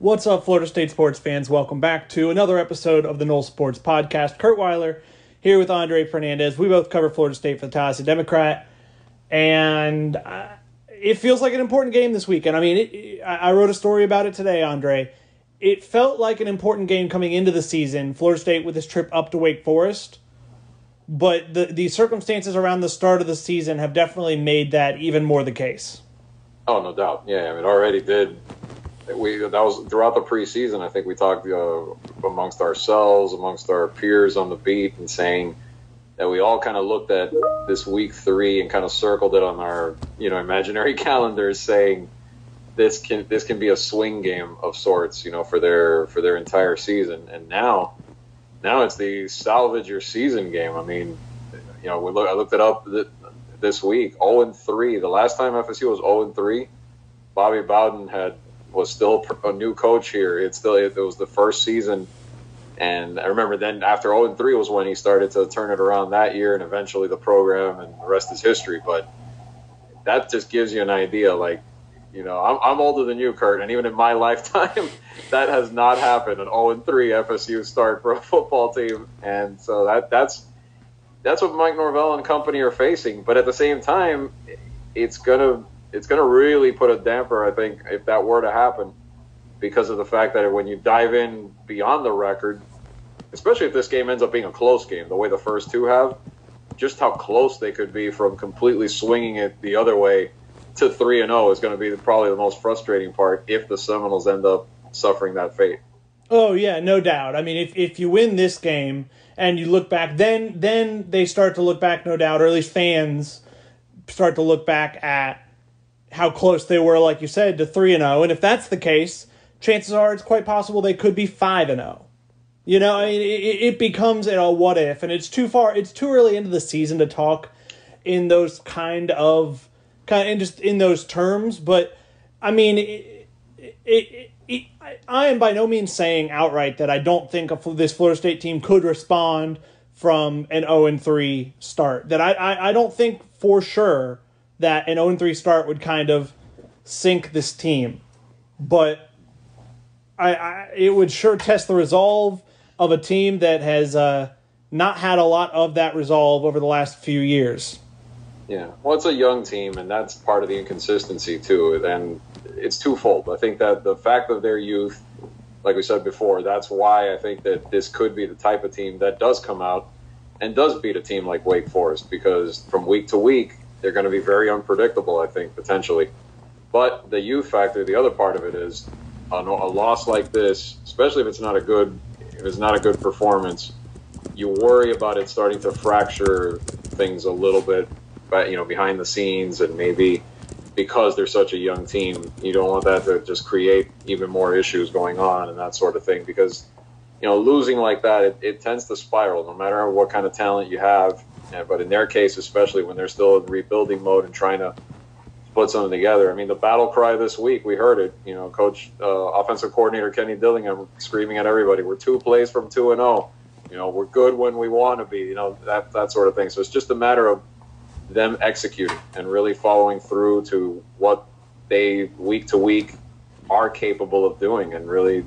What's up, Florida State sports fans? Welcome back to another episode of the Noles Sports Podcast. Curt Weiler here with Andre Fernandez. We both cover Florida State for the Tallahassee Democrat, and uh, it feels like an important game this weekend. I mean, it, I wrote a story about it today, Andre. It felt like an important game coming into the season. Florida State with this trip up to Wake Forest, but the the circumstances around the start of the season have definitely made that even more the case. Oh, no doubt. Yeah, I mean, it already did. We that was throughout the preseason. I think we talked uh, amongst ourselves, amongst our peers on the beat, and saying that we all kind of looked at this week three and kind of circled it on our you know imaginary calendars, saying this can this can be a swing game of sorts, you know, for their for their entire season. And now, now it's the salvage your season game. I mean, you know, we look, I looked it up this week, 0 and 3. The last time FSU was 0 and 3, Bobby Bowden had was still a new coach here. It's still it was the first season, and I remember then after 0 and 3 was when he started to turn it around that year, and eventually the program and the rest is history. But that just gives you an idea, like. You know, I'm, I'm older than you, Curt, and even in my lifetime, that has not happened. An 0 and 3 FSU start for a football team, and so that that's that's what Mike Norvell and company are facing. But at the same time, it's gonna it's gonna really put a damper, I think, if that were to happen, because of the fact that when you dive in beyond the record, especially if this game ends up being a close game, the way the first two have, just how close they could be from completely swinging it the other way to three and zero is going to be probably the most frustrating part if the Seminoles end up suffering that fate. Oh yeah, no doubt. I mean, if if you win this game and you look back, then then they start to look back, no doubt, or at least fans start to look back at how close they were, like you said, to three and zero. And if that's the case, chances are it's quite possible they could be five and zero. You know, it, it becomes a what if, and it's too far. It's too early into the season to talk in those kind of kind of in just in those terms. But I mean, it, it, I am by no means saying outright that I don't think this Florida State team could respond from an 0 and 3 start. That I, I, I don't think for sure that an 0 3 start would kind of sink this team, but I, I it would sure test the resolve of a team that has uh, not had a lot of that resolve over the last few years. Yeah, well, it's a young team, and that's part of the inconsistency too. And it's twofold. I think that the fact of their youth, like we said before, that's why I think that this could be the type of team that does come out and does beat a team like Wake Forest because from week to week they're going to be very unpredictable. I think potentially, but the youth factor, the other part of it is a loss like this, especially if it's not a good, if it's not a good performance, you worry about it starting to fracture things a little bit, but you know behind the scenes and maybe because they're such a young team, you don't want that to just create even more issues going on and that sort of thing. Because you know, losing like that, it, it tends to spiral, no matter what kind of talent you have. Yeah, but in their case, especially when they're still in rebuilding mode and trying to put something together. I mean, the battle cry this week, we heard it. You know, Coach, uh, offensive coordinator Kenny Dillingham screaming at everybody, "We're two plays from two and zero. Oh. You know, we're good when we want to be. You know, that that sort of thing. So it's just a matter of them executing and really following through to what they week to week are capable of doing and really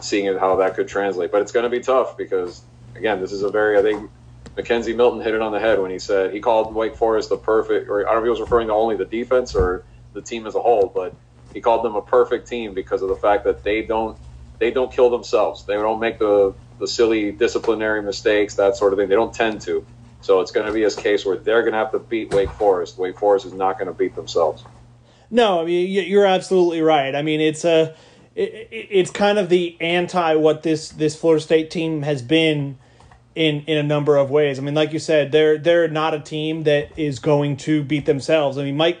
seeing how that could translate. But it's going to be tough because again, this is a very I think McKenzie Milton hit it on the head when he said he called Wake Forest the perfect or I don't know if he was referring to only the defense or the team as a whole, but he called them a perfect team because of the fact that they don't they don't kill themselves. They don't make the the silly disciplinary mistakes, that sort of thing. They don't tend to. So it's going to be a case where they're going to have to beat Wake Forest. Wake Forest is not going to beat themselves. No, I mean you're absolutely right. I mean it's a it, it's kind of the anti what this this Florida State team has been in in a number of ways. I mean, like you said, they're they're not a team that is going to beat themselves. I mean, Mike,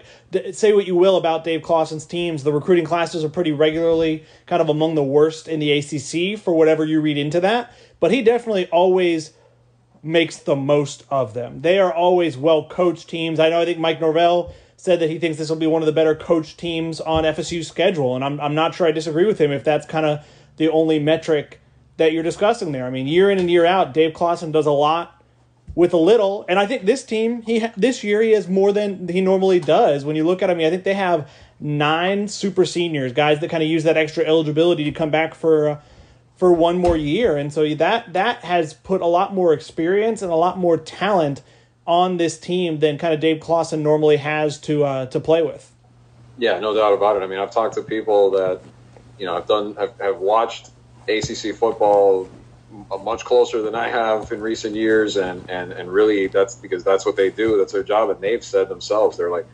say what you will about Dave Clawson's teams, the recruiting classes are pretty regularly kind of among the worst in the ACC for whatever you read into that. But he definitely always makes the most of them. They are always well coached teams. I know I think Mike Norvell said that he thinks this will be one of the better coached teams on FSU's schedule, and I'm I'm not sure I disagree with him if that's kind of the only metric that you're discussing there. I mean, year in and year out, Dave Clawson does a lot with a little, and I think this team he this year he has more than he normally does. When you look at him, I think they have nine super seniors, guys that kind of use that extra eligibility to come back for uh, for one more year, and so that that has put a lot more experience and a lot more talent on this team than kind of Dave Clawson normally has to uh, to play with. Yeah, no doubt about it. I mean, I've talked to people that you know I've done have, have watched ACC football much closer than I have in recent years, and and and really that's because that's what they do. That's their job, and they've said themselves they're like,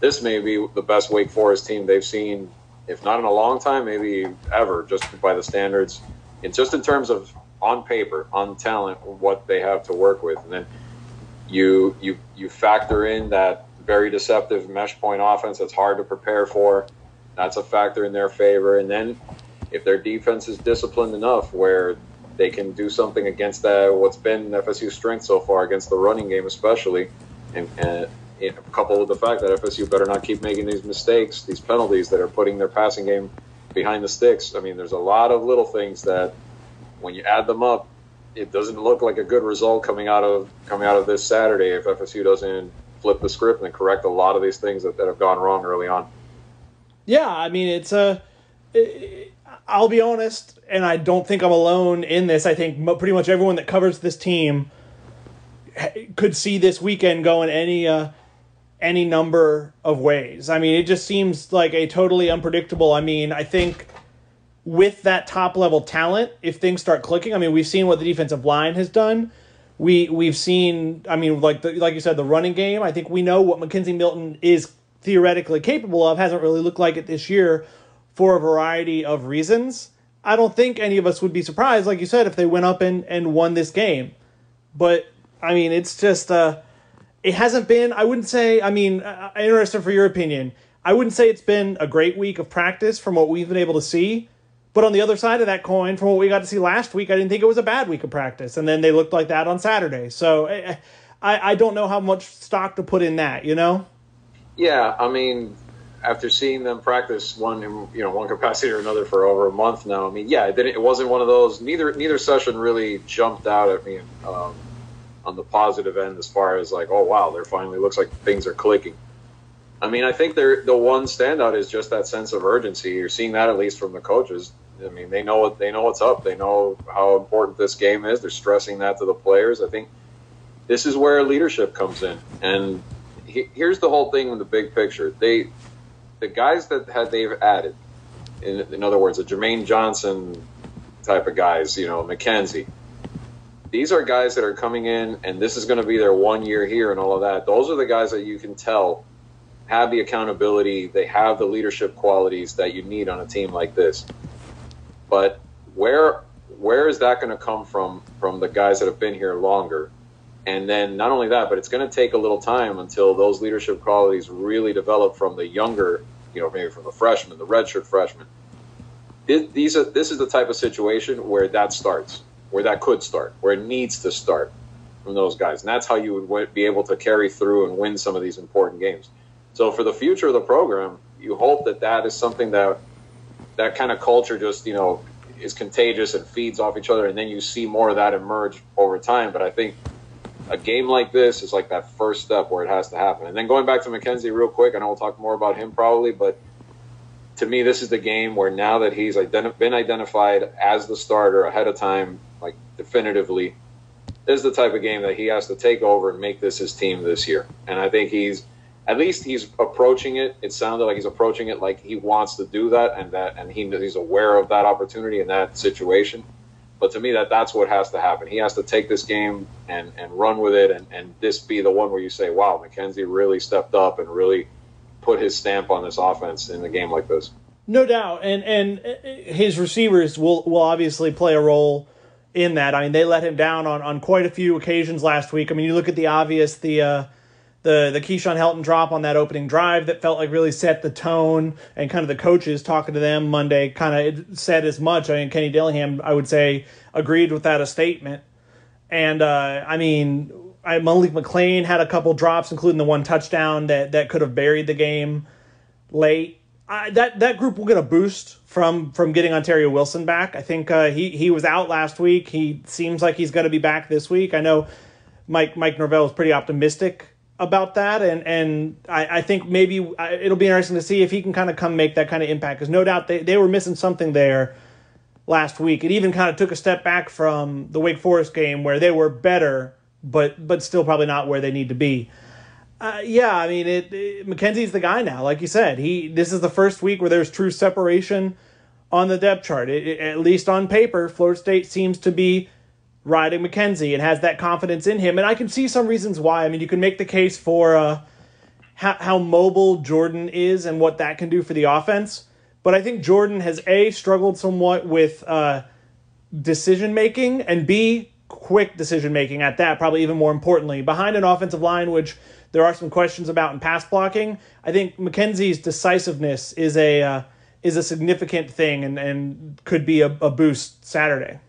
this may be the best Wake Forest team they've seen, if not in a long time, maybe ever, just by the standards, and just in terms of on paper, on talent, what they have to work with, and then you you you factor in that very deceptive mesh point offense that's hard to prepare for. That's a factor in their favor, and then if their defense is disciplined enough where they can do something against that what's been FSU's strength so far against the running game, especially, and, and you know, coupled with the fact that FSU better not keep making these mistakes, these penalties that are putting their passing game behind the sticks. I mean, there's a lot of little things that, when you add them up, it doesn't look like a good result coming out of coming out of this Saturday if FSU doesn't flip the script and correct a lot of these things that, that have gone wrong early on. Yeah, I mean, it's a. It, I'll be honest, and I don't think I'm alone in this. I think pretty much everyone that covers this team could see this weekend going any uh, any number of ways. I mean, it just seems like a totally unpredictable. I mean, I think with that top level talent, if things start clicking, I mean, we've seen what the defensive line has done. We we've seen, I mean, like the, like you said, the running game. I think we know what McKenzie Milton is theoretically capable of. Hasn't really looked like it this year for a variety of reasons. I don't think any of us would be surprised, like you said, if they went up and, and won this game. But I mean, it's just uh, it hasn't been. I wouldn't say. I mean, uh, interested for your opinion. I wouldn't say it's been a great week of practice from what we've been able to see. But on the other side of that coin, from what we got to see last week, I didn't think it was a bad week of practice. And then they looked like that on Saturday. So eh, eh, I, I don't know how much stock to put in that. You know? Yeah, I mean, after seeing them practice one you know one capacity or another for over a month now, I mean, yeah, it. It wasn't one of those. Neither neither session really jumped out at me um, on the positive end as far as like, oh wow, there finally looks like things are clicking. I mean, I think they're the one standout is just that sense of urgency. You're seeing that at least from the coaches. I mean, they know what they know what's up. They know how important this game is. They're stressing that to the players. I think this is where leadership comes in. And he, here's the whole thing in the big picture. They the guys that had they've added, in, in other words, a Jermaine Johnson type of guys, you know, McKenzie. These are guys that are coming in, and this is going to be their one year here and all of that. Those are the guys that you can tell have the accountability, they have the leadership qualities that you need on a team like this. But where where is that going to come from from the guys that have been here longer? And then not only that, but it's going to take a little time until those leadership qualities really develop from the younger, you know, maybe from the freshman, the redshirt freshman. These are, this is the type of situation where that starts, where that could start, where it needs to start from those guys. And that's how you would be able to carry through and win some of these important games. So for the future of the program, you hope that that is something that that kind of culture just, you know, is contagious and feeds off each other. And then you see more of that emerge over time. But I think a game like this is like that first step where it has to happen. And then going back to McKenzie real quick, I know we'll talk more about him probably, but to me, this is the game where now that he's identi- been identified as the starter ahead of time, like definitively, this is the type of game that he has to take over and make this his team this year. And I think he's at least he's approaching it. It sounded like he's approaching it like he wants to do that, and that and he, he's aware of that opportunity in that situation. But to me, that that's what has to happen. He has to take this game and, and run with it, and, and this be the one where you say, wow, McKenzie really stepped up and really put his stamp on this offense in a game like this. No doubt, and and his receivers will will obviously play a role in that. I mean, they let him down on, on quite a few occasions last week. I mean, you look at the obvious, the uh, the the Keyshawn Helton drop on that opening drive that felt like really set the tone, and kind of the coaches talking to them Monday kind of said as much. I mean, Kenny Dillingham, I would say, agreed with that a statement. And uh, I mean, I, Malik McClain had a couple drops, including the one touchdown that that could have buried the game late. I, that that group will get a boost from from getting Ontario Wilson back. I think uh, he he was out last week. He seems like he's going to be back this week. I know Mike Mike Norvell is pretty optimistic about that, and and I, I think maybe it'll be interesting to see if he can kind of come make that kind of impact. Because no doubt they, they were missing something there last week. It even kind of took a step back from the Wake Forest game where they were better, but but still probably not where they need to be. Uh, yeah, I mean, it, it, McKenzie's the guy now. Like you said, he this is the first week where there's true separation on the depth chart. It, at least on paper, Florida State seems to be riding McKenzie and has that confidence in him. And I can see some reasons why. I mean, you can make the case for uh, how, how mobile Jordan is and what that can do for the offense. But I think Jordan has A, struggled somewhat with uh, decision making, and B, quick decision making at that, probably even more importantly. Behind an offensive line, which there are some questions about in pass blocking, I think McKenzie's decisiveness is a. Uh, is a significant thing and, and could be a, a boost Saturday.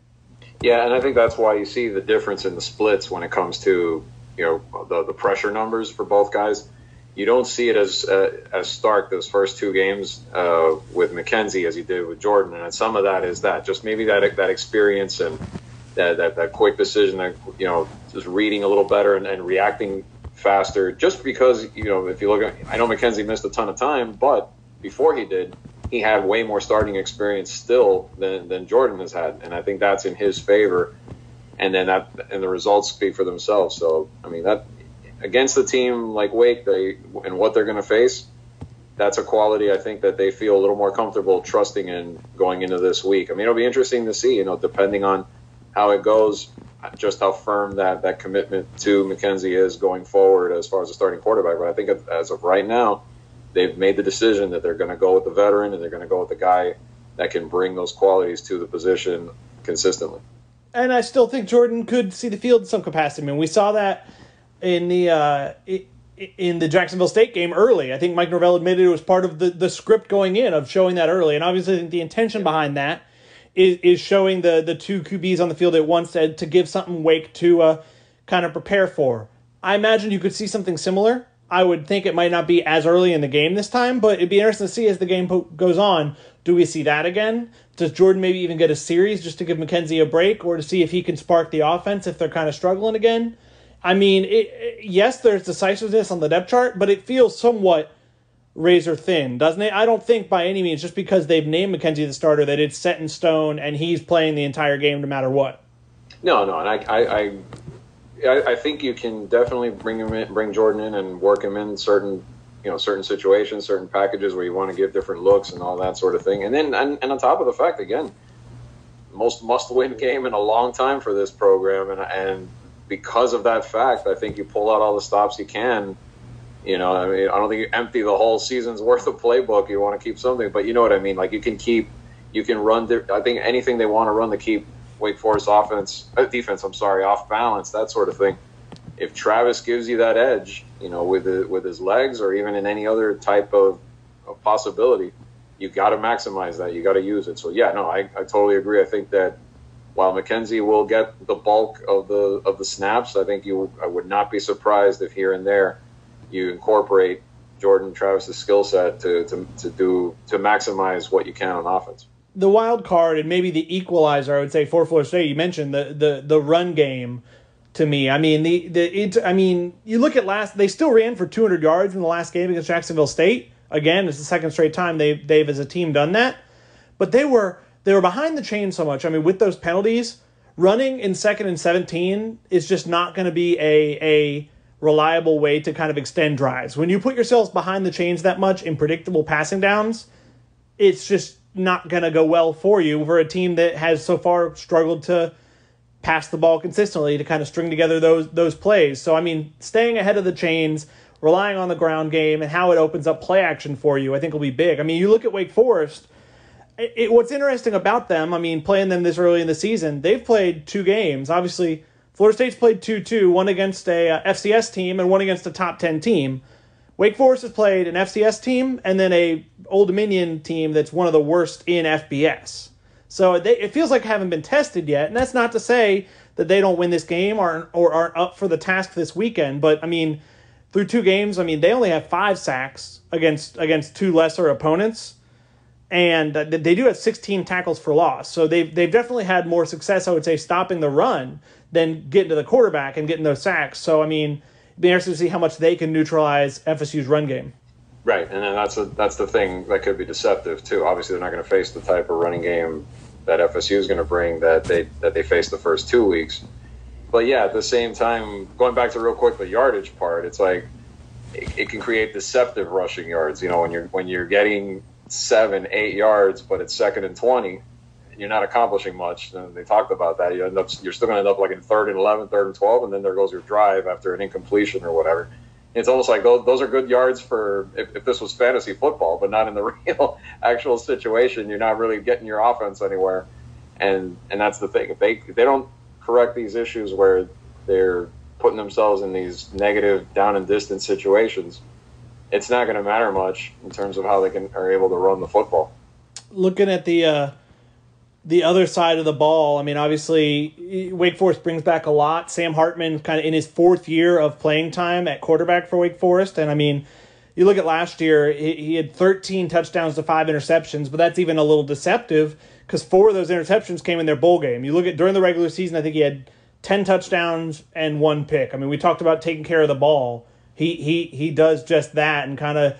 Yeah, and I think that's why you see the difference in the splits when it comes to you know the the pressure numbers for both guys. You don't see it as uh, as stark those first two games uh, with McKenzie as you did with Jordan, and some of that is that just maybe that that experience and that that, that quick decision, that you know, just reading a little better and, and reacting faster. Just because you know, if you look at, I know McKenzie missed a ton of time, but before he did, he had way more starting experience still than, than Jordan has had, and I think that's in his favor. And then that and the results speak for themselves. So I mean that against the team like Wake, they and what they're going to face, that's a quality I think that they feel a little more comfortable trusting in going into this week. I mean it'll be interesting to see, you know, depending on how it goes, just how firm that that commitment to McKenzie is going forward as far as a starting quarterback. But I think as of right now they've made the decision that they're going to go with the veteran and they're going to go with the guy that can bring those qualities to the position consistently. And I still think Jordan could see the field in some capacity. I mean, we saw that in the uh, in the Jacksonville State game early. I think Mike Norvell admitted it was part of the, the script going in of showing that early. And obviously, the intention behind that is, is showing the the two QBs on the field at once to, to give something Wake to uh, kind of prepare for. I imagine you could see something similar I would think it might not be as early in the game this time, but it'd be interesting to see as the game po- goes on. Do we see that again? Does Jordan maybe even get a series just to give McKenzie a break or to see if he can spark the offense if they're kind of struggling again? I mean, it, it, yes, there's decisiveness on the depth chart, but it feels somewhat razor thin, doesn't it? I don't think by any means, just because they've named McKenzie the starter, that it's set in stone and he's playing the entire game no matter what. No, no, and I, I, I I, think you can definitely bring him in, bring Jordan in, and work him in certain, you know, certain situations, certain packages where you want to give different looks and all that sort of thing. And then, and, and on top of the fact, again, most must-win game in a long time for this program, and and because of that fact, I think you pull out all the stops you can. You know, I mean, I don't think you empty the whole season's worth of playbook. You want to keep something, but you know what I mean. Like you can keep, you can run. I think anything they want to run to keep Wake Forest offense, uh, defense. I'm sorry, off balance, that sort of thing. If Travis gives you that edge, you know, with the, with his legs or even in any other type of, of possibility, you got to maximize that. You got to use it. So yeah, no, I, I totally agree. I think that while McKenzie will get the bulk of the of the snaps, I think you I would not be surprised if here and there you incorporate Jordan Travis's skill set to, to, to do to maximize what you can on offense the wild card and maybe the equalizer, I would say for Florida State. You mentioned the the the run game. To me, I mean the the it. I mean, you look at last. They still ran for 200 yards in the last game against Jacksonville State. Again, it's the second straight time they they've as a team done that. But they were they were behind the chain so much. I mean, with those penalties, running in second and 17 is just not going to be a a reliable way to kind of extend drives. When you put yourselves behind the chains that much in predictable passing downs, it's just not going to go well for you for a team that has so far struggled to pass the ball consistently to kind of string together those those plays. So I mean, staying ahead of the chains, relying on the ground game, and how it opens up play action for you, I think will be big. I mean, you look at Wake Forest. It, it, what's interesting about them, I mean, playing them this early in the season, they've played two games. Obviously, Florida State's played two two, one against a uh, FCS team and one against a top ten team. Wake Forest has played an FCS team and then a Old Dominion team that's one of the worst in FBS. So they, it feels like haven't been tested yet, and that's not to say that they don't win this game or or aren't up for the task this weekend. But I mean, through two games, I mean they only have five sacks against against two lesser opponents, and uh, they do have 16 tackles for loss. So they've they've definitely had more success, I would say, stopping the run than getting to the quarterback and getting those sacks. So I mean be interested to see how much they can neutralize FSU's run game. Right, and then that's a, that's the thing that could be deceptive too. Obviously, they're not going to face the type of running game that FSU is going to bring that they that they faced the first two weeks. But yeah, at the same time, going back to real quick the yardage part, it's like it, it can create deceptive rushing yards. You know, when you're when you're getting seven, eight yards, but it's second and twenty, you're not accomplishing much. And they talked about that. You end up you're still going to end up like in third and 11, third and twelve, and then there goes your drive after an incompletion or whatever it's almost like those, those are good yards for if, if, this was fantasy football, but not in the real actual situation. You're not really getting your offense anywhere, and and that's the thing. If they if they don't correct these issues where they're putting themselves in these negative down and distance situations, it's not going to matter much in terms of how they can are able to run the football. Looking at the uh, the other side of the ball, I mean, obviously, Wake Forest brings back a lot. Sam Hartman, kind of in his fourth year of playing time at quarterback for Wake Forest, and I mean, you look at last year, he had 13 touchdowns to five interceptions, but that's even a little deceptive because four of those interceptions came in their bowl game. You look at during the regular season, I think he had 10 touchdowns and one pick. I mean, we talked about taking care of the ball. He he he does just that and kind of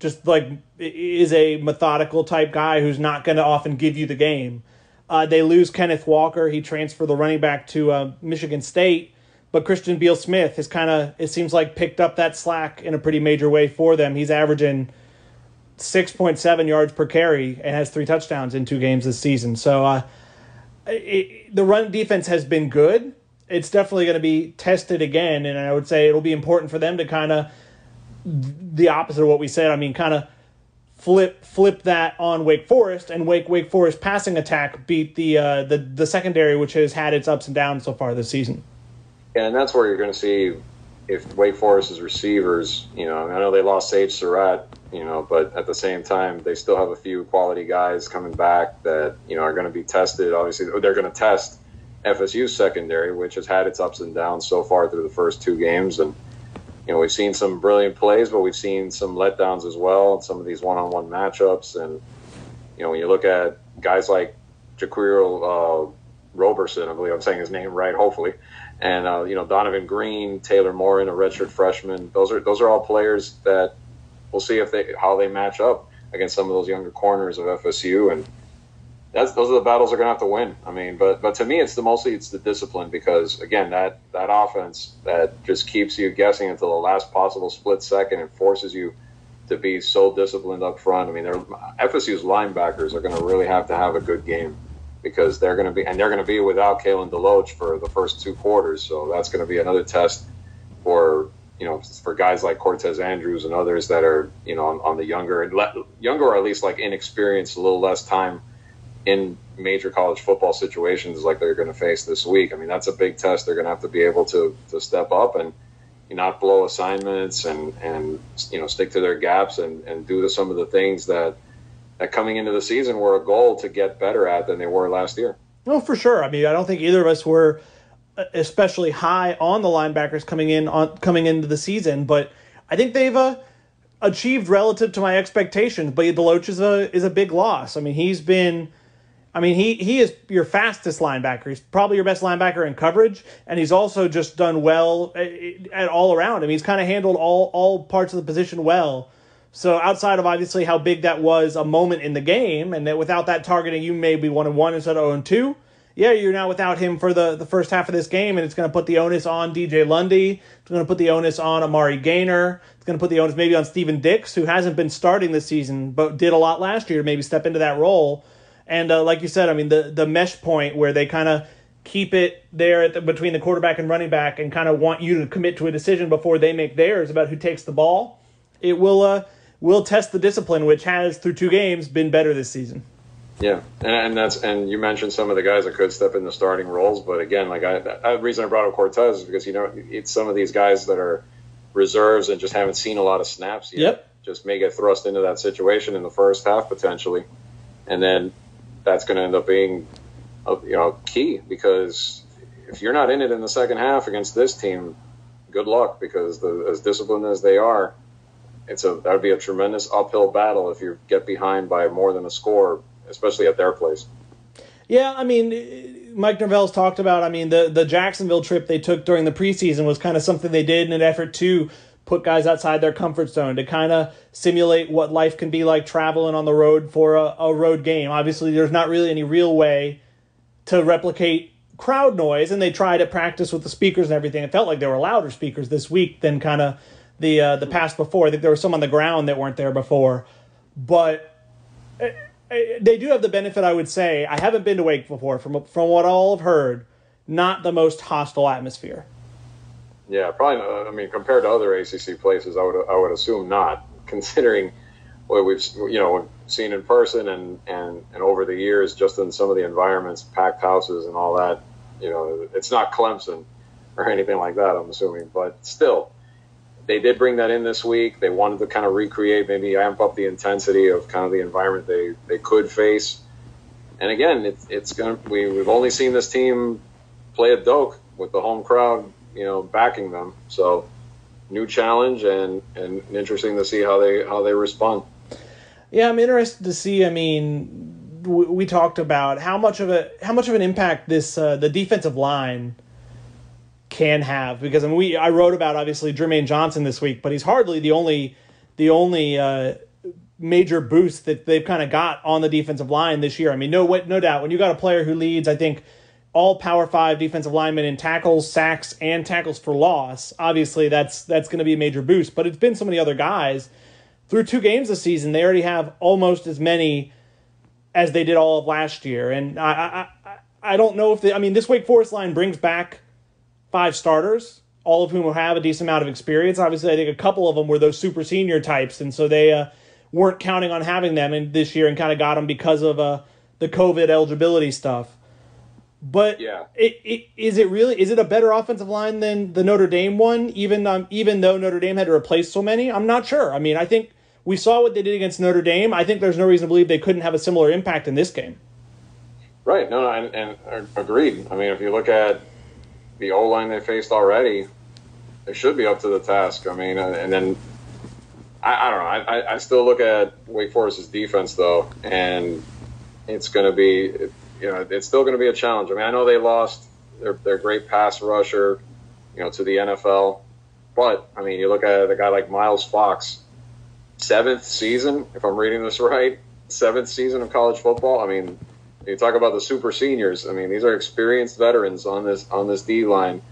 just like is a methodical type guy who's not going to often give you the game. Uh, they lose Kenneth Walker. He transferred the running back to uh, Michigan State. But Christian Beal Smith has kind of, it seems like, picked up that slack in a pretty major way for them. He's averaging 6.7 yards per carry and has three touchdowns in two games this season. So uh, it, the run defense has been good. It's definitely going to be tested again. And I would say it'll be important for them to kind of, the opposite of what we said. I mean, kind of flip flip that on Wake Forest, and Wake Wake Forest passing attack beat the uh, the the secondary, which has had its ups and downs so far this season. Yeah, and that's where you're going to see if Wake Forest's receivers. You know, I know they lost Sage Surratt, you know, but at the same time, they still have a few quality guys coming back that you know are going to be tested. Obviously, they're going to test FSU's secondary, which has had its ups and downs so far through the first two games, and you know, we've seen some brilliant plays, but we've seen some letdowns as well. In some of these one-on-one matchups, and you know, when you look at guys like Jaquarii uh, Roberson, I believe I'm saying his name right, hopefully, and uh, you know Donavon Greene, Taylor Morin, a redshirt freshman. Those are those are all players that we'll see if they how they match up against some of those younger corners of FSU, and that's those are the battles they're going to have to win. I mean, but but to me, it's the mostly it's the discipline because again, that that offense that just keeps you guessing until the last possible split second and forces you to be so disciplined up front. I mean, FSU's linebackers are going to really have to have a good game because they're going to be and they're going to be without Kalen DeLoach for the first two quarters. So that's going to be another test for you know for guys like Cortez Andrews and others that are you know on, on the younger younger or at least like inexperienced, a little less time in major college football situations like they're going to face this week. I mean, that's a big test. They're going to have to be able to to step up and not blow assignments and and you know stick to their gaps and and do some of the things that that coming into the season were a goal to get better at than they were last year. No, for sure. I mean, I don't think either of us were uh, especially high on the linebackers coming in on coming into the season, but I think they've uh, achieved relative to my expectations. But DeLoach is a is a big loss. I mean, he's been I mean, he he is your fastest linebacker. He's probably your best linebacker in coverage, and he's also just done well at, at all around. I mean, he's kind of handled all all parts of the position well. So outside of obviously how big that was a moment in the game, and that without that targeting, you may be one and one instead of zero and two. Yeah, you're now without him for the, the first half of this game, and it's going to put the onus on DJ Lundy. It's going to put the onus on Amari Gainer. It's going to put the onus maybe on Stephen Dix, who hasn't been starting this season, but did a lot last year maybe step into that role. And uh, like you said, I mean the the mesh point where they kind of keep it there the, between the quarterback and running back and kind of want you to commit to a decision before they make theirs about who takes the ball. It will uh, will test the discipline, which has through two games been better this season. Yeah, and, and that's and you mentioned some of the guys that could step in the starting roles, but again, like I, the reason I brought up Cortez is because you know it's some of these guys that are reserves and just haven't seen a lot of snaps yet. Yep. Just may get thrust into that situation in the first half potentially, and then that's going to end up being, you know, key because if you're not in it in the second half against this team, good luck because the, as disciplined as they are, it's a that would be a tremendous uphill battle if you get behind by more than a score, especially at their place. Yeah, I mean, Mike Norvell's talked about. I mean, the the Jacksonville trip they took during the preseason was kind of something they did in an effort to put guys outside their comfort zone to kind of simulate what life can be like traveling on the road for a, a road game. Obviously, there's not really any real way to replicate crowd noise, and they tried at practice with the speakers and everything. It felt like there were louder speakers this week than kind of the uh, the past before. I think there were some on the ground that weren't there before, but uh, uh, they do have the benefit. I would say I haven't been to Wake before. From from what have heard, not the most hostile atmosphere. Yeah, probably. Not, I mean, compared to other ACC places, I would I would assume not, considering what we've you know seen in person and and and over the years, just in some of the environments, packed houses and all that. You know, it's not Clemson or anything like that. I'm assuming, but still, they did bring that in this week. They wanted to kind of recreate, maybe amp up the intensity of kind of the environment they, they could face. And again, it's it's going we, we've only seen this team play a Doak with the home crowd, you know, backing them. So new challenge and, and interesting to see how they, how they respond. Yeah, I'm interested to see. I mean, we talked about how much of a how much of an impact this uh, the defensive line can have because I mean we I wrote about obviously Jermaine Johnson this week, but he's hardly the only the only uh, major boost that they've kind of got on the defensive line this year. I mean, no no doubt when you got a player who leads, I think all Power Five defensive linemen in tackles, sacks, and tackles for loss. Obviously, that's that's going to be a major boost. But it's been so many other guys through two games this season. They already have almost as many as they did all of last year, and I I I don't know if they, I mean this Wake Forest line brings back five starters, all of whom will have a decent amount of experience. Obviously, I think a couple of them were those super senior types, and so they uh, weren't counting on having them in this year and kind of got them because of uh, the COVID eligibility stuff. But yeah, it, it, is it really is it a better offensive line than the Notre Dame one? Even um, even though Notre Dame had to replace so many, I'm not sure. I mean, I think we saw what they did against Notre Dame. I think there's no reason to believe they couldn't have a similar impact in this game. Right. No, no, and, and agreed. I mean, if you look at the O line they faced already, they should be up to the task. I mean, and then I, I don't know. I, I still look at Wake Forest's defense though, and it's going to be, you know, it's still going to be a challenge. I mean, I know they lost their their great pass rusher, you know, to the NFL, but I mean, you look at a guy like Miles Fox, seventh season, if I'm reading this right, seventh season of college football. I mean, you talk about the super seniors. I mean, these are experienced veterans on this on this D line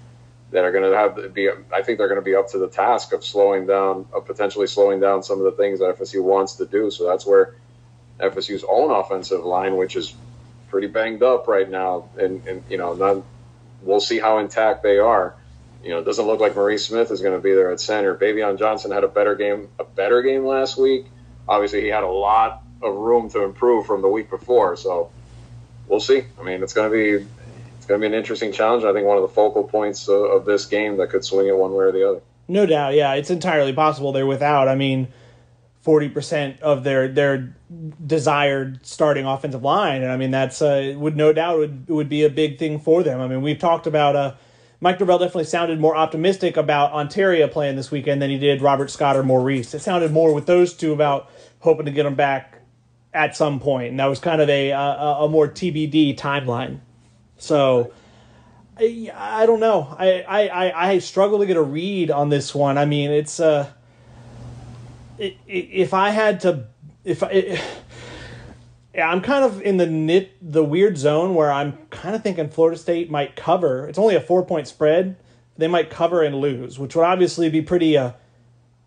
that are going to have be. I think they're going to be up to the task of slowing down, of potentially slowing down some of the things that FSU wants to do. So that's where FSU's own offensive line, which is pretty banged up right now, and, and you know, not, we'll see how intact they are. You know, it doesn't look like Maurice Smith is going to be there at center. Baveon Johnson had a better game, a better game last week. Obviously, he had a lot of room to improve from the week before. So we'll see. I mean, it's going to be it's going to be an interesting challenge. I think one of the focal points of, of this game that could swing it one way or the other. No doubt, yeah, it's entirely possible they're without. I mean, forty percent of their their desired starting offensive line, and I mean that's uh, would no doubt would would be a big thing for them. I mean, we've talked about uh, Mike Norvell definitely sounded more optimistic about Ontario playing this weekend than he did Robert Scott or Maurice. It sounded more with those two about hoping to get them back at some point, and that was kind of a a, a more TBD timeline. So. I, I don't know. I, I, I struggle to get a read on this one. I mean, it's uh, if I had to, if I, yeah, I'm kind of in the nit, the weird zone where I'm kind of thinking Florida State might cover. It's only a four point spread. They might cover and lose, which would obviously be pretty uh,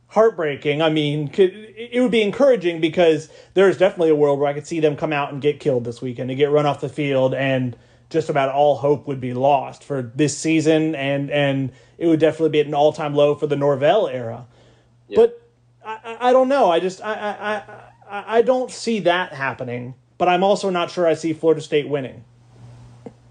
heartbreaking. I mean, it would be encouraging because there's definitely a world where I could see them come out and get killed this weekend and get run off the field, and just about all hope would be lost for this season, and and it would definitely be at an all time low for the Norvell era. Yeah. But I, I don't know. I just I, I I I don't see that happening. But I'm also not sure I see Florida State winning.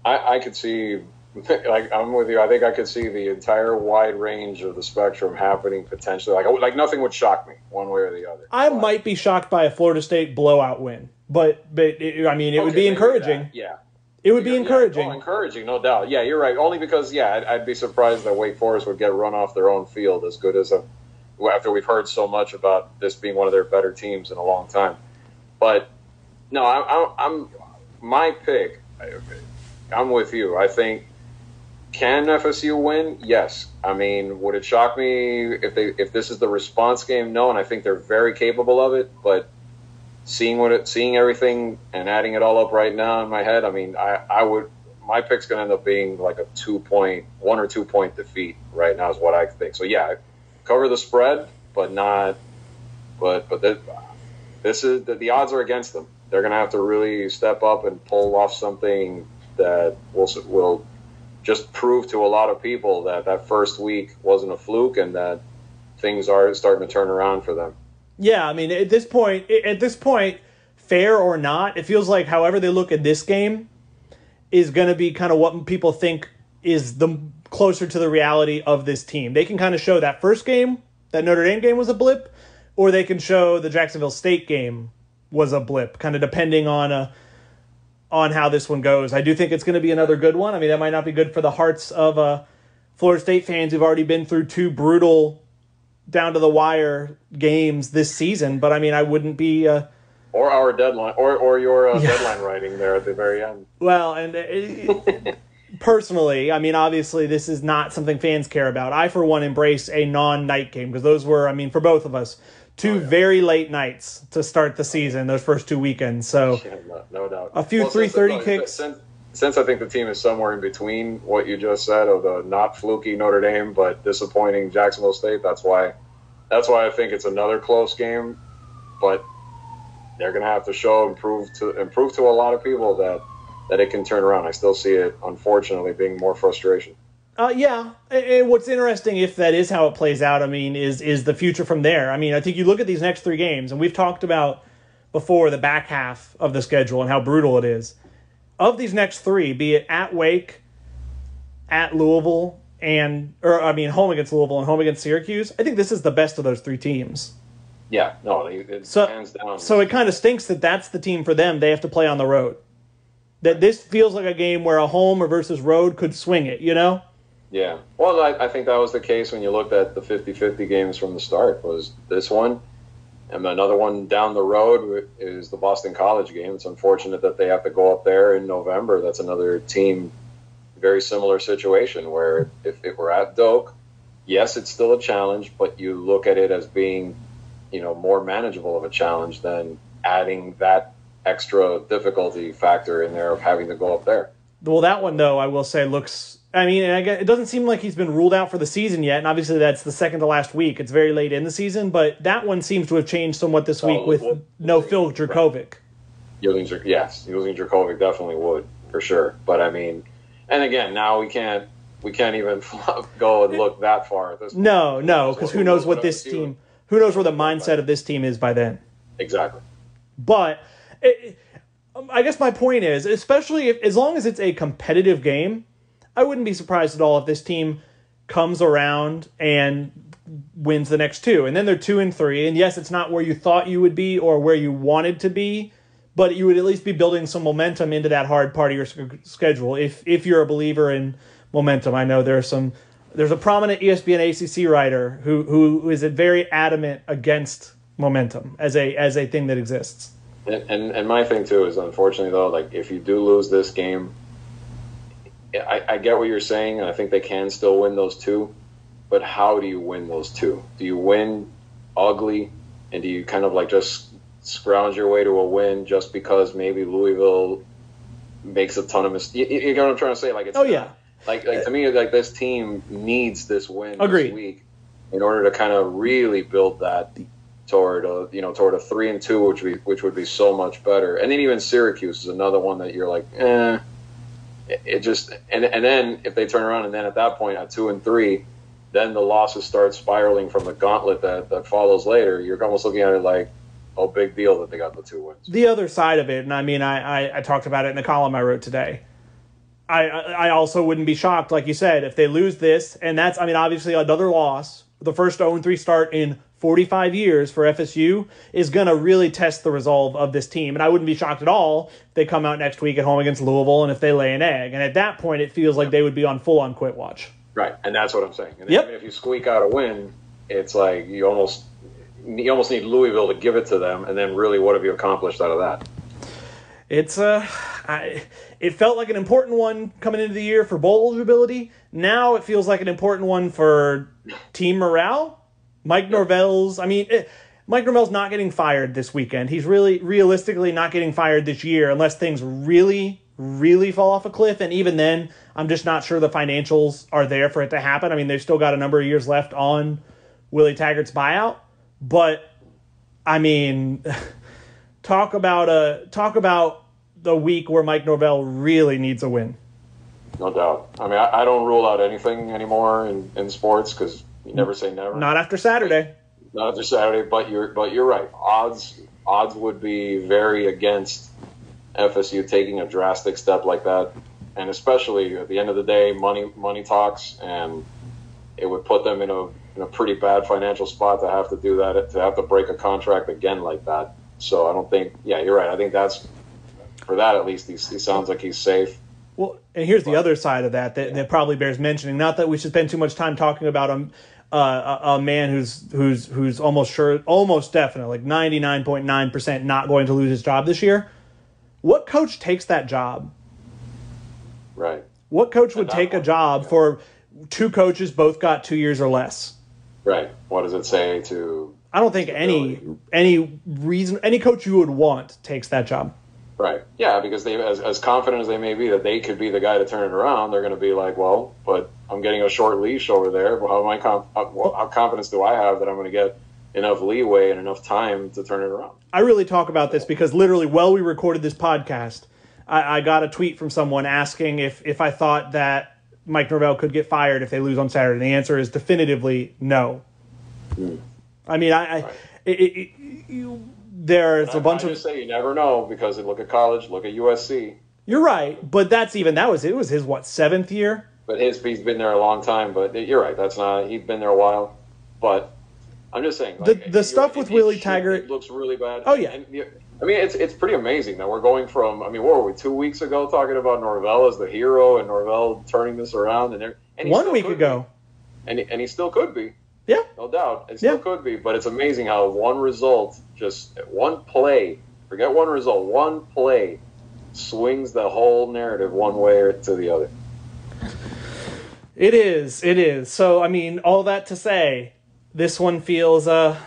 I, I could see like I'm with you. I think I could see the entire wide range of the spectrum happening potentially. Like like nothing would shock me one way or the other. I but, might be shocked by a Florida State blowout win, but but it, I mean it okay, would be encouraging. Yeah. It would be encouraging. Yeah, oh, encouraging, no doubt. Yeah, you're right. Only because, yeah, I'd, I'd, be surprised that Wake Forest would get run off their own field as good as a, after we've heard so much about this being one of their better teams in a long time. But no, I, I'm my pick I'm with you. I think can FSU win? Yes. I mean, would it shock me if they if this is the response game? No, and I think they're very capable of it. But seeing what it, seeing everything and adding it all up right now in my head, I mean, I I would my pick's going to end up being like a two point one or two point defeat right now is what I think. So yeah, cover the spread, but not. But but the, this is the, the odds are against them. They're going to have to really step up and pull off something that will will just prove to a lot of people that that first week wasn't a fluke and that things are starting to turn around for them. Yeah, I mean, at this point, at this point, fair or not, it feels like however they look at this game is going to be kind of what people think is the closer to the reality of this team. They can kind of show that first game, that Notre Dame game was a blip, or they can show the Jacksonville State game was a blip, kind of depending on a uh, on how this one goes. I do think it's going to be another good one. I mean, that might not be good for the hearts of uh, Florida State fans who've already been through two brutal, down to the wire games this season. But I mean, I wouldn't be. Uh, or our deadline, or or your uh, yeah. deadline writing there at the very end. Well, and it, personally, I mean, obviously, this is not something fans care about. I, for one, embrace a non-night game because those were, I mean, for both of us, two oh, yeah. very late nights to start the season. Those first two weekends, so yeah, no, no, doubt. A few three thirty kicks. Since, since I think the team is somewhere in between what you just said of the not fluky Notre Dame but disappointing Jacksonville State, that's why that's why I think it's another close game. But they're going to have to show and prove to improve to a lot of people that that it can turn around. I still see it, unfortunately, being more frustration. Uh, yeah, and what's interesting, if that is how it plays out, I mean, is is the future from there. I mean, I think you look at these next three games, and we've talked about before the back half of the schedule and how brutal it is. Of these next three, be it at Wake, at Louisville, and or I mean, home against Louisville and home against Syracuse, I think this is the best of those three teams. Yeah, no, it's so, hands down. So it kind of stinks that that's the team for them. They have to play on the road. That this feels like a game where a home or versus road could swing it, you know? Yeah. Well, I, I think that was the case when you looked at the 50-50 games from the start. Was this one, and another one down the road is the Boston College game. It's unfortunate that they have to go up there in November. That's another team, very similar situation where if it were at Doak, yes, it's still a challenge, but you look at it as being, you know, more manageable of a challenge than adding that extra difficulty factor in there of having to go up there. Well, that one though, I will say, looks I mean, it doesn't seem like he's been ruled out for the season yet, and obviously that's the second to last week. It's very late in the season, but that one seems to have changed somewhat this uh, week oh, with well, no Phil Jurkovec. Using yes, using Jurkovec definitely would for sure. But I mean, and again, now we can't we can't even go and look that far at this. Point. No, no, because who knows what this team, who knows where the mindset of this team is by then. Exactly. But. It, um, I guess my point is, especially if, as long as it's a competitive game, I wouldn't be surprised at all if this team comes around and wins the next two. And then they're two and three. And yes, it's not where you thought you would be or where you wanted to be, but you would at least be building some momentum into that hard part of your schedule if if you're a believer in momentum. I know there's some there's a prominent ESPN ACC writer who who is very adamant against momentum as a as a thing that exists. And, and, and my thing too is unfortunately though, like if you do lose this game, I, I get what you're saying, and I think they can still win those two. But how do you win those two? Do you win ugly, and do you kind of like just scrounge your way to a win just because maybe Louisville makes a ton of mistakes? You, you, know what I'm trying to say? Like, it's oh yeah. Like, like to me, like this team needs this win Agreed. this week in order to kind of really build that toward a you know toward a three and two, which would be which would be so much better. And then even Syracuse is another one that you're like, eh it just and and then if they turn around and then at that point at two and three, then the losses start spiraling from the gauntlet that that follows later. You're almost looking at it like, oh, big deal that they got the two wins. The other side of it, and I mean, I I, I talked about it in the column I wrote today. I I also wouldn't be shocked, like you said, if they lose this, and that's I mean, obviously another loss, the first 0 3 start in 45 years for FSU is going to really test the resolve of this team. And I wouldn't be shocked at all if they come out next week at home against Louisville and if they lay an egg. And at that point, it feels like they would be on full on quit watch. Right. And that's what I'm saying. And yep. if you squeak out a win, it's like you almost you almost need Louisville to give it to them. And then really, what have you accomplished out of that? It's uh, I, it felt like an important one coming into the year for bowl eligibility. Now it feels like an important one for team morale. Mike Norvell's, I mean, it, Mike Norvell's not getting fired this weekend. He's really, realistically, not getting fired this year unless things really, really fall off a cliff. And even then, I'm just not sure the financials are there for it to happen. I mean, they've still got a number of years left on Willie Taggart's buyout, but I mean, talk about a talk about the week where Mike Norvell really needs a win. No doubt. I mean, I, I don't rule out anything anymore in, in sports because you never say never. Not after Saturday. Not after Saturday, but you're but you're right. Odds odds would be very against FSU taking a drastic step like that, and especially at the end of the day, money money talks, and it would put them in a in a pretty bad financial spot to have to do that to have to break a contract again like that. So I don't think. Yeah, you're right. I think that's for that at least. He, he sounds like he's safe. Well, and here's the other side of that, that that probably bears mentioning. Not that we should spend too much time talking about him. Uh, a, a, man who's who's who's almost sure, almost definitely, like ninety nine point nine percent, not going to lose his job this year. What coach takes that job? Right. What coach would take a job for two coaches both got two years or less? Right. What does it say to? I don't think any any reason any coach you would want takes that job. Right. Yeah, because they, as, as confident as they may be that they could be the guy to turn it around, they're going to be like, well, but I'm getting a short leash over there. Well, how am I how, how confidence do I have that I'm going to get enough leeway and enough time to turn it around? I really talk about this because literally, while we recorded this podcast, I, I got a tweet from someone asking if if I thought that Mike Norvell could get fired if they lose on Saturday. The answer is definitively no. Mm. I mean, I, I right. it, it, you, there's a bunch of. Just say you never know because look at college, look at USC. You're right, but that's even that was it was his what seventh year. But his he's been there a long time. But you're right, that's not he's been there a while. But I'm just saying like, the the stuff with Willie Taggart looks really bad. Oh yeah. And, I mean, it's it's pretty amazing that we're going from. I mean, what were we two weeks ago talking about Norvell as the hero and Norvell turning this around and, and one week ago, be. and and he still could be. Yeah, no doubt, it still yeah. could be. But it's amazing how one result, just one play, forget one result, one play, swings the whole narrative one way or to the other. It is. It is. So I mean, all that to say, this one feels uh,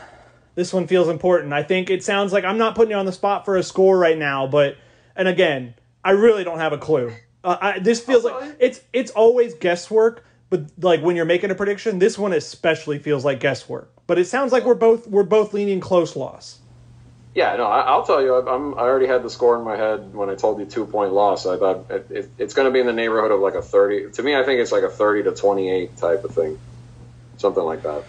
this one feels important. I think it sounds like I'm not putting you on the spot for a score right now, but and again, I really don't have a clue. Uh, I, this feels like it's it's always guesswork but like when you're making a prediction, this one especially feels like guesswork. But it sounds like we're both we're both leaning close loss. Yeah, no, I, will tell you, I'm, I already had the score in my head when I told you two point loss. I thought it, it, it's going to be in the neighborhood of like a 30. To me, I think it's like a 30 to 28 type of thing, something like that.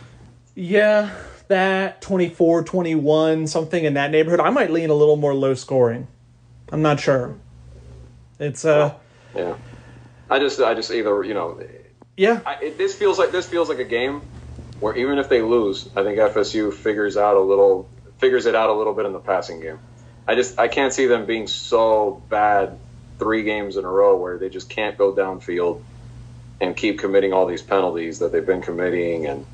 Yeah, that 24, 21, something in that neighborhood. I might lean a little more low scoring. I'm not sure. It's uh, yeah. I just, I just either you know, yeah. I, it, this feels like this feels like a game where even if they lose, I think FSU figures out a little figures it out a little bit in the passing game. I just I can't see them being so bad three games in a row where they just can't go downfield and keep committing all these penalties that they've been committing and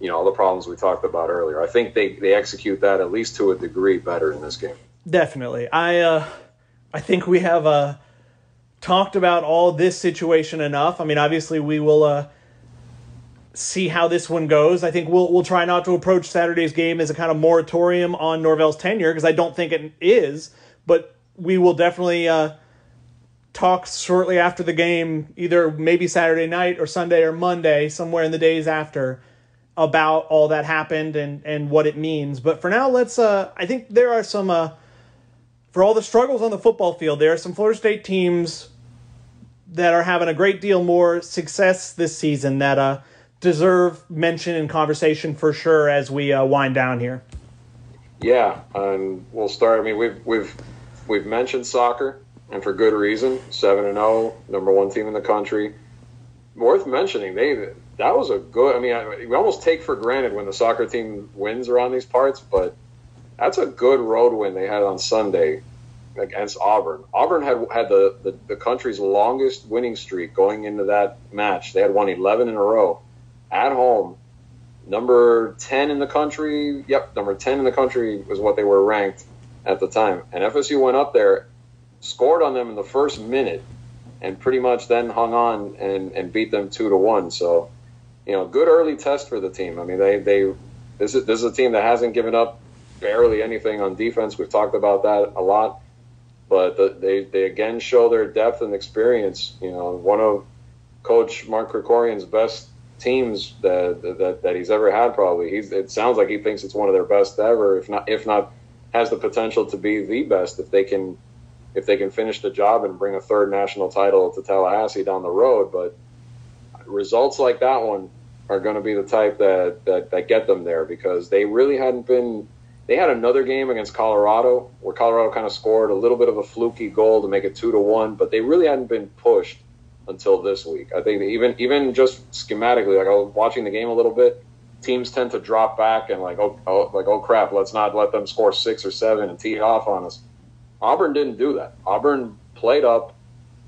you know all the problems we talked about earlier. I think they they execute that at least to a degree better in this game. Definitely. I uh I think we have a talked about all this situation enough. I mean, obviously, we will uh, see how this one goes. I think we'll we'll try not to approach Saturday's game as a kind of moratorium on Norvell's tenure because I don't think it is. But we will definitely uh, talk shortly after the game, either maybe Saturday night or Sunday or Monday, somewhere in the days after, about all that happened and and what it means. But for now, let's. Uh, I think there are some. Uh, for all the struggles on the football field, there are some Florida State teams that are having a great deal more success this season that uh, deserve mention and conversation for sure as we uh, wind down here. Yeah, and we'll start. I mean, we've we've we've mentioned soccer, and for good reason. Seven and zero, oh, number one team in the country. Worth mentioning, they that was a good. I mean, we almost take for granted when the soccer team wins around these parts, but that's a good road win they had on Sunday against Auburn. Auburn had had the, the, the, country's longest winning streak going into that match. They had won 11 in a row at home. Number 10 in the country. Yep, number 10 in the country was what they were ranked at the time. And FSU went up there, scored on them in the first minute, and pretty much then hung on and, and beat them two to one. So, you know, good early test for the team. I mean, they they this is this is a team that hasn't given up barely anything on defense. We've talked about that a lot, but the, they they again show their depth and experience. You know, one of Coach Mark Krikorian's best teams that, that that he's ever had. Probably he's. It sounds like he thinks it's one of their best ever, if not if not has the potential to be the best if they can if they can finish the job and bring a third national title to Tallahassee down the road. But results like that one are going to be the type that, that, that get them there because they really hadn't been. They had another game against Colorado where Colorado kind of scored a little bit of a fluky goal to make it two to one, but they really hadn't been pushed until this week. I think even even just schematically, like I was watching the game a little bit, teams tend to drop back and like oh, oh like oh crap, let's not let them score six or seven and tee off on us. Auburn didn't do that. Auburn played up,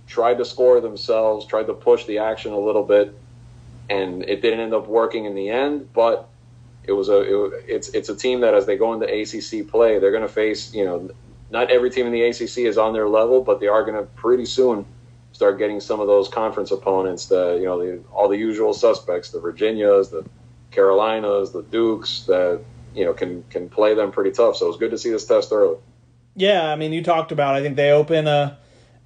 tried to score themselves, tried to push the action a little bit, and it didn't end up working in the end. But it was a it, it's it's a team that as they go into ACC play, they're going to face you know not every team in the ACC is on their level, but they are going to pretty soon start getting some of those conference opponents. The you know the, all the usual suspects, the Virginias, the Carolinas, the Dukes, that you know can can play them pretty tough. So it was good to see this test early. Yeah, I mean, you talked about. I think they open uh,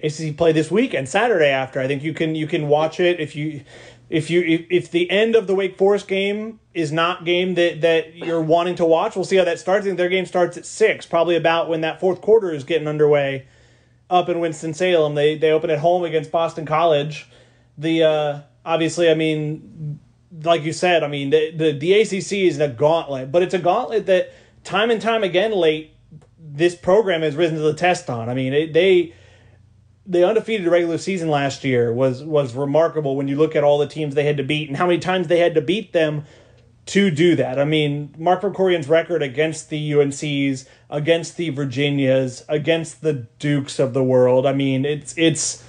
a ACC play this week and Saturday after. I think you can you can watch it if you if you if, if the end of the Wake Forest game is not game that that you're wanting to watch. We'll see how that starts. I think their game starts at six, probably about when that fourth quarter is getting underway. Up in Winston Salem, they they open at home against Boston College. The uh, obviously, I mean, like you said, I mean the, the the ACC is a gauntlet, but it's a gauntlet that time and time again late this program has risen to the test on. I mean, it, they the undefeated regular season last year was was remarkable when you look at all the teams they had to beat and how many times they had to beat them to do that. I mean, Mark Krikorian's record against the UNCs, against the Virginias, against the Dukes of the world. I mean, it's it's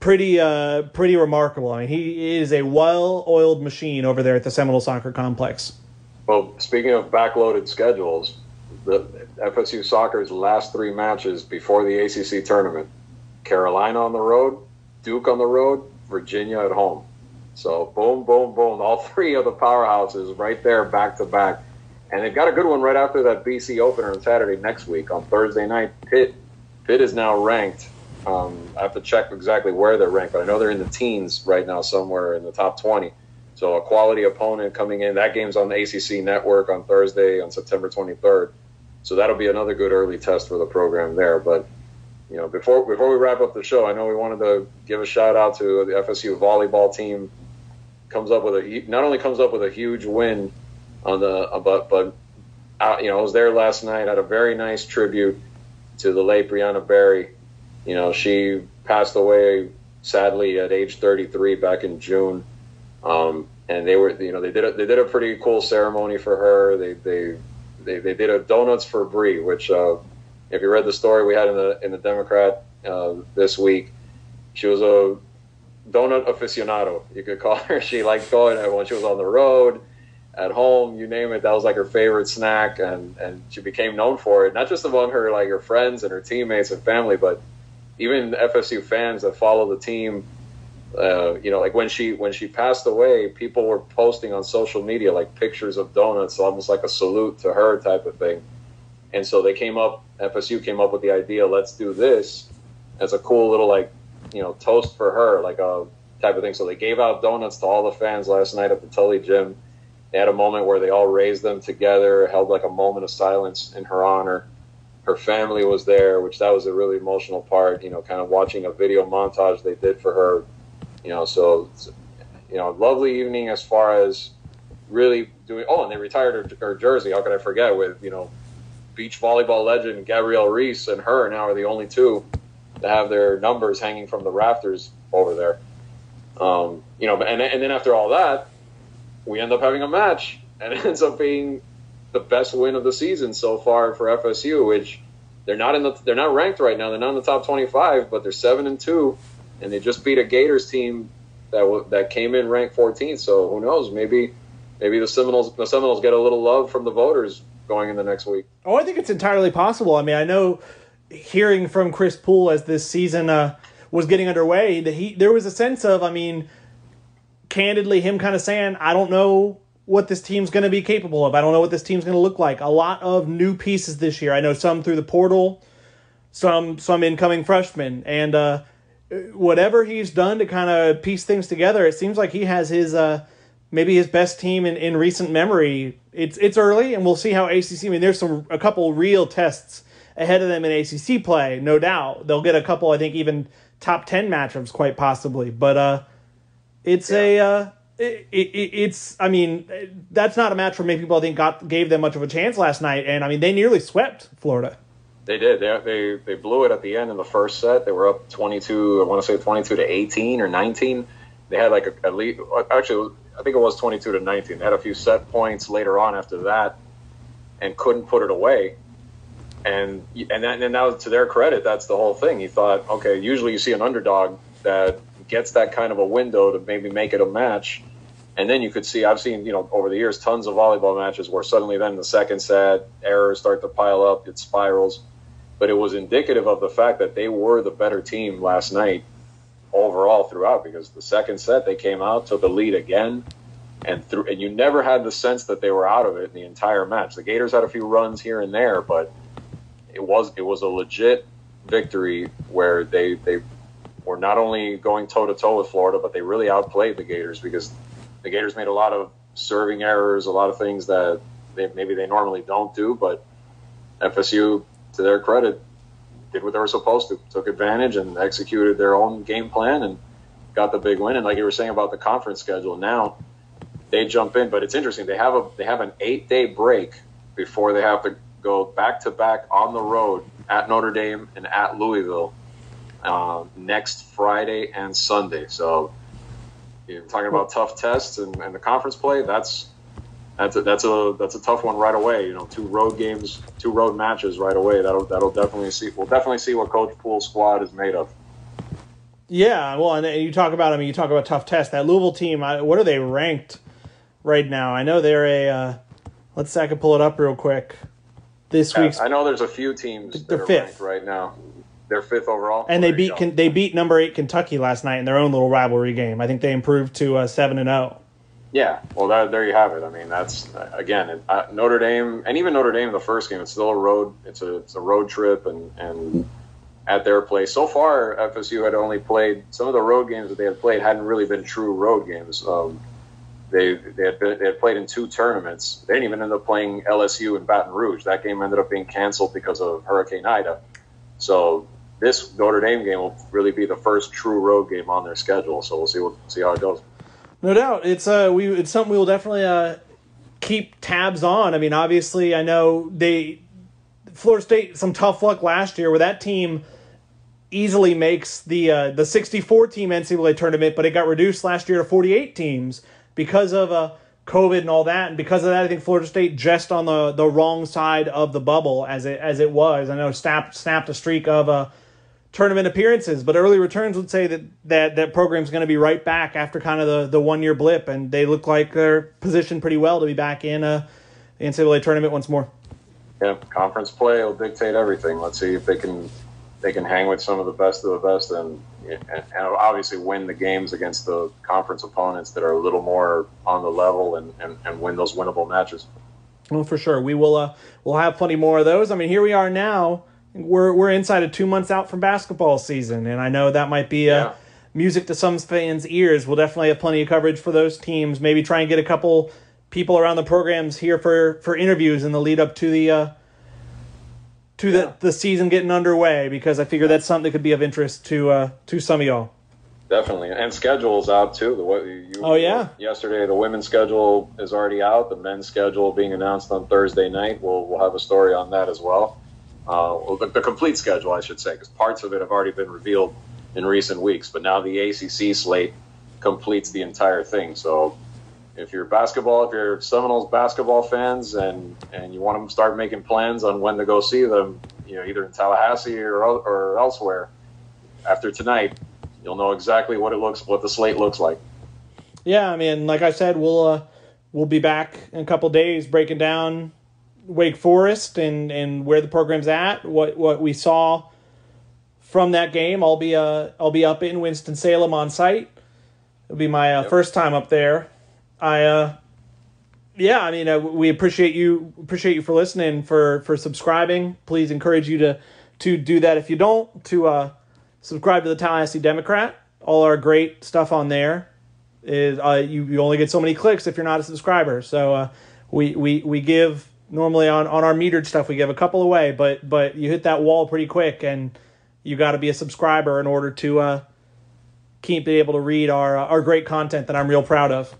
pretty uh pretty remarkable. I mean, he is a well-oiled machine over there at the Seminole Soccer Complex. Well, speaking of backloaded schedules, the FSU soccer's last three matches before the ACC tournament: Carolina on the road, Duke on the road, Virginia at home. So boom, boom, boom, all three of the powerhouses right there back to back, and they've got a good one right after that BC opener on Saturday next week on Thursday night. Pitt, Pitt is now ranked. Um, I have to check exactly where they're ranked, but I know they're in the teens right now, somewhere in the top twenty. So a quality opponent coming in. That game's on the ACC network on Thursday on September 23rd. So that'll be another good early test for the program there. But you know, before before we wrap up the show, I know we wanted to give a shout out to the FSU volleyball team. Comes up with a not only comes up with a huge win on the uh, but but uh, you know I was there last night. Had a very nice tribute to the late Brianna Berry. You know, she passed away sadly at age 33 back in June. Um, and they were, you know, they did a, they did a pretty cool ceremony for her. They they they, they did a donuts for Brie, which uh, if you read the story we had in the in the Democrat uh, this week, she was a donut aficionado. You could call her. She liked going when she was on the road, at home, you name it. That was like her favorite snack, and and she became known for it. Not just among her like her friends and her teammates and family, but even FSU fans that follow the team uh, you know, like when she when she passed away, people were posting on social media like pictures of donuts, almost like a salute to her type of thing. And so they came up, FSU came up with the idea, let's do this as a cool little like, you know, toast for her, like a type of thing. So they gave out donuts to all the fans last night at the Tully Gym. They had a moment where they all raised them together, held like a moment of silence in her honor. Her family was there, which that was a really emotional part. You know, kind of watching a video montage they did for her you know, so you know, lovely evening as far as really doing. Oh, and they retired her, her jersey. How could I forget? With you know, beach volleyball legend Gabrielle Reece and her now are the only two to have their numbers hanging from the rafters over there. Um, you know, and and then after all that, we end up having a match, and it ends up being the best win of the season so far for FSU, which they're not in the they're not ranked right now. They're not in the top 25, but they're seven and two and they just beat a Gators team that w- that came in ranked 14th. So who knows? Maybe maybe the Seminoles the Seminoles get a little love from the voters going in the next week. Oh, I think it's entirely possible. I mean, I know hearing from Chris Poole as this season uh, was getting underway, that he there was a sense of, I mean, candidly, him kind of saying, I don't know what this team's going to be capable of. I don't know what this team's going to look like. A lot of new pieces this year. I know some through the portal, some some incoming freshmen, and uh, whatever he's done to kind of piece things together, it seems like he has his uh, maybe his best team in, in recent memory. It's it's early, and we'll see how ACC. I mean, there's some a couple real tests ahead of them in ACC play, no doubt. They'll get a couple, I think, even top ten matchups, quite possibly. But uh, it's yeah. a uh, it, it, it's I mean that's not a match where many people I think got gave them much of a chance last night, and I mean they nearly swept Florida. They did. They, they they blew it at the end in the first set. They were up twenty two. I want to say twenty two to eighteen or nineteen. They had like a, at least actually I think it was twenty two to nineteen. They had a few set points later on after that, and couldn't put it away. And and that, and now to their credit, that's the whole thing. He thought, okay, usually you see an underdog that gets that kind of a window to maybe make it a match. And then you could see, I've seen, you know, over the years, tons of volleyball matches where suddenly then the second set errors start to pile up, it spirals. But it was indicative of the fact that they were the better team last night overall throughout because the second set they came out, took the lead again, and through, and you never had the sense that they were out of it in the entire match. The Gators had a few runs here and there, but it was it was a legit victory where they they were not only going toe to toe with Florida, but they really outplayed the Gators because the Gators made a lot of serving errors, a lot of things that they, maybe they normally don't do. But FSU, to their credit, did what they were supposed to, took advantage and executed their own game plan and got the big win. And like you were saying about the conference schedule, now they jump in. But it's interesting; they have a they have an eight day break before they have to go back to back on the road at Notre Dame and at Louisville uh, next Friday and Sunday. So you're talking about tough tests and, and the conference play. That's that's a, that's a that's a tough one right away. You know, two road games, two road matches right away. That'll that'll definitely see. We'll definitely see what Coach Poole's squad is made of. Yeah, well, and you talk about I mean, you talk about tough tests. That Louisville team, what are they ranked right now? I know they're a. Uh, let's see, I can pull it up real quick. This week's. I know there's a few teams they're fifth right now. They're fifth overall. And they beat can, they beat number eight Kentucky last night in their own little rivalry game. I think they improved to uh, seven and zero. Yeah, well, that, there you have it. I mean, that's again it, uh, Notre Dame, and even Notre Dame the first game. It's still a road. It's a it's a road trip, and and at their place. So far, FSU had only played some of the road games that they had played hadn't really been true road games. Um, they they had, been, they had played in two tournaments. They didn't even end up playing LSU in Baton Rouge. That game ended up being canceled because of Hurricane Ida. So this Notre Dame game will really be the first true road game on their schedule. So we'll see what see how it goes. No doubt, it's uh we it's something we will definitely uh keep tabs on. I mean, obviously, I know they Florida State some tough luck last year where that team easily makes the uh, the 64 team NCAA tournament, but it got reduced last year to 48 teams because of uh, COVID and all that, and because of that, I think Florida State just on the the wrong side of the bubble as it as it was. I know snapped snapped a streak of uh, tournament appearances, but early returns would say that that that program's going to be right back after kind of the the one year blip, and they look like they're positioned pretty well to be back in a NCAA tournament once more. Yeah, conference play will dictate everything. Let's see if they can they can hang with some of the best of the best and, and, and obviously win the games against the conference opponents that are a little more on the level and, and, and win those winnable matches. Well, for sure, we will. Uh, we'll have plenty more of those. I mean, here we are now we're we're inside of two months out from basketball season, and I know that might be a yeah. music to some fans' ears. We'll definitely have plenty of coverage for those teams. Maybe try and get a couple people around the programs here for for interviews in the lead up to the uh, to yeah. the the season getting underway because I figure that's something that could be of interest to uh, to some of y'all. Definitely, and schedules out too. The what you, oh yeah. Yesterday, the women's schedule is already out. The men's schedule being announced on Thursday night. We'll we'll have a story on that as well uh, the, the, complete schedule, I should say, because parts of it have already been revealed in recent weeks. But now the ACC slate completes the entire thing. So if you're basketball, if you're Seminoles basketball fans, and and you want to start making plans on when to go see them, you know, either in Tallahassee or or elsewhere, after tonight, you'll know exactly what it looks, what the slate looks like. Yeah, I mean, like I said, we'll uh, we'll be back in a couple days breaking down Wake Forest and, and where the program's at, what what we saw from that game. I'll be uh I'll be up in Winston Salem on site. It'll be my uh, Yep. first time up there. I uh yeah, I mean uh, we appreciate you appreciate you for listening for for subscribing. Please encourage you to to do that if you don't to uh subscribe to the Tallahassee Democrat. All our great stuff on there is uh, you, you only get so many clicks if you're not a subscriber. So uh, we, we we give normally on, on our metered stuff we give a couple away, but but you hit that wall pretty quick and you got to be a subscriber in order to uh, keep being able to read our uh, our great content that I'm real proud of.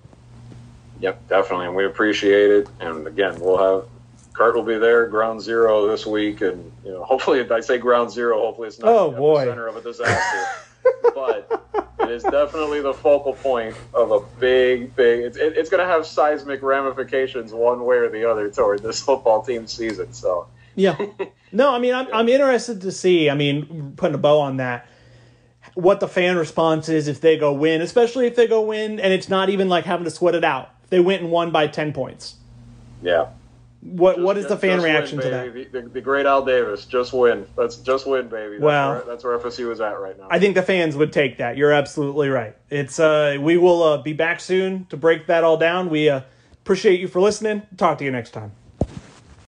Yep, definitely, and we appreciate it. And again, we'll have Curt will be there, ground zero this week, and you know, hopefully, if I say ground zero. Hopefully, it's not Oh, the boy. center of a disaster, but it is definitely the focal point of a big, big. It's, it, it's going to have seismic ramifications one way or the other toward this football team season. So, Yeah. No, I mean I'm I'm interested to see. I mean, putting a bow on that, what the fan response is if they go win, especially if they go win, and it's not even like having to sweat it out. If they went and won by ten points. yeah. What what is the fan just win, reaction to that? baby. The, the, the great Al Davis, just win. That's just win, baby. That's Well- where, that's where FSU is at right now. I think the fans would take that. You're absolutely right. It's uh we will uh, be back soon to break that all down. We uh, appreciate you for listening. Talk to you next time.